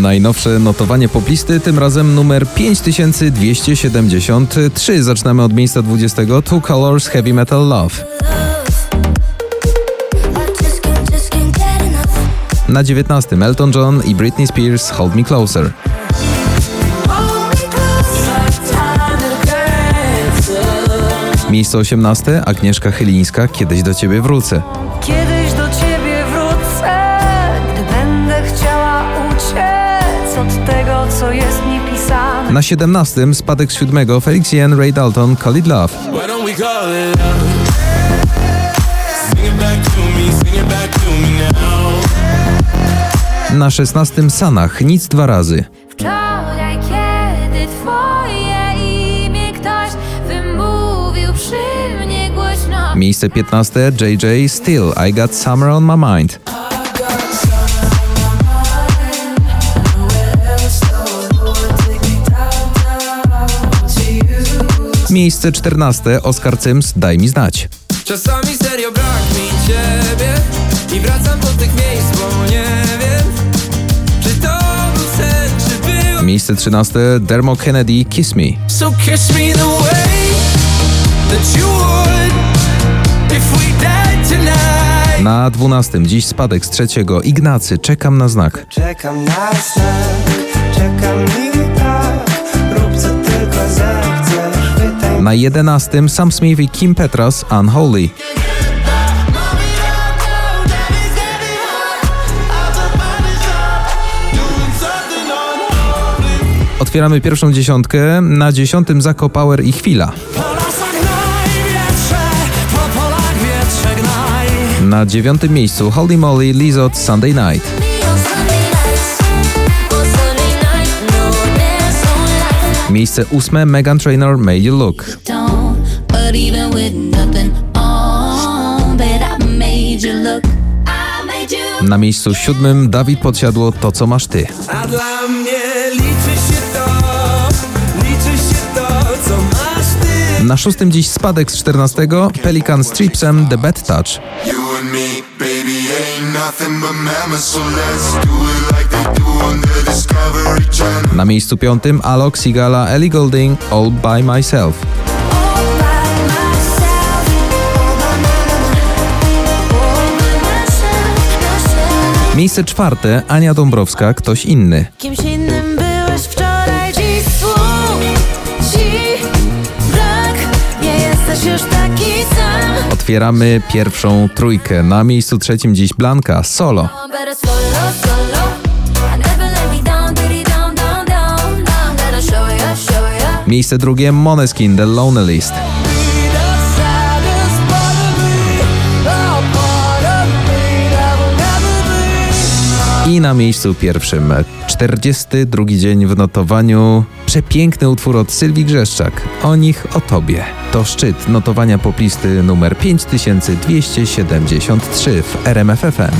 Najnowsze notowanie poplisty, tym razem numer 5273. Zaczynamy od miejsca 20. Two Colors Heavy Metal Love. Na 19. Elton John i Britney Spears Hold Me Closer. Miejsce 18. Agnieszka Chylińska Kiedyś do ciebie wrócę. Kiedyś co jest mi pisane. Na 17. Spadek z 7. Felix Jen Ray Dalton Call It Love. Na 16. Sanach Nic dwa razy. Wczoraj, kiedy twoje imię ktoś wymówił przy mnie głośno Miejsce 15. JJ Still I Got Summer on My Mind. Miejsce 14. Oscar Sims Daj mi znać. Czasami serio brak mi ciebie I wracam do tych miejsc, bo nie wiem Czy to był sen, czy było Miejsce 13. Dermo Kennedy Kiss Me. So kiss me the way that you would If we died tonight Na 12. Dziś spadek z trzeciego Ignacy Czekam na znak. Czekam na znak, czekam i Na 11. Sam Smith i Kim Petras Unholy. Otwieramy pierwszą dziesiątkę. Na dziesiątym Zako Power i Chwila. Na dziewiątym miejscu Holy Moly Lizot Sunday Night. Miejsce ósme Megan Trainor Made You Look. Na miejscu siódmym Dawid Podsiadło To co masz ty. A dla mnie liczy się to Liczy się to, co masz ty Na szóstym dziś spadek z czternastego Pelikan z Tripsem The Bad Touch. You and me, baby, ain't nothing but mammals, so let's do it Na miejscu piątym Alok Sigala Ellie Goulding All By Myself. Miejsce czwarte Ania Dąbrowska Ktoś inny. Kimś innym byłeś wczoraj, dziś słów ci brak. Nie jesteś już taki sam. Otwieramy pierwszą trójkę. Na miejscu trzecim dziś Blanka Solo. Solo, solo Miejsce drugie Moneskin The Lonely List. I na miejscu pierwszym 42 dzień w notowaniu przepiękny utwór od Sylwii Grzeszczak. O nich, o tobie. To szczyt notowania poplisty numer 5273 w RMFFM.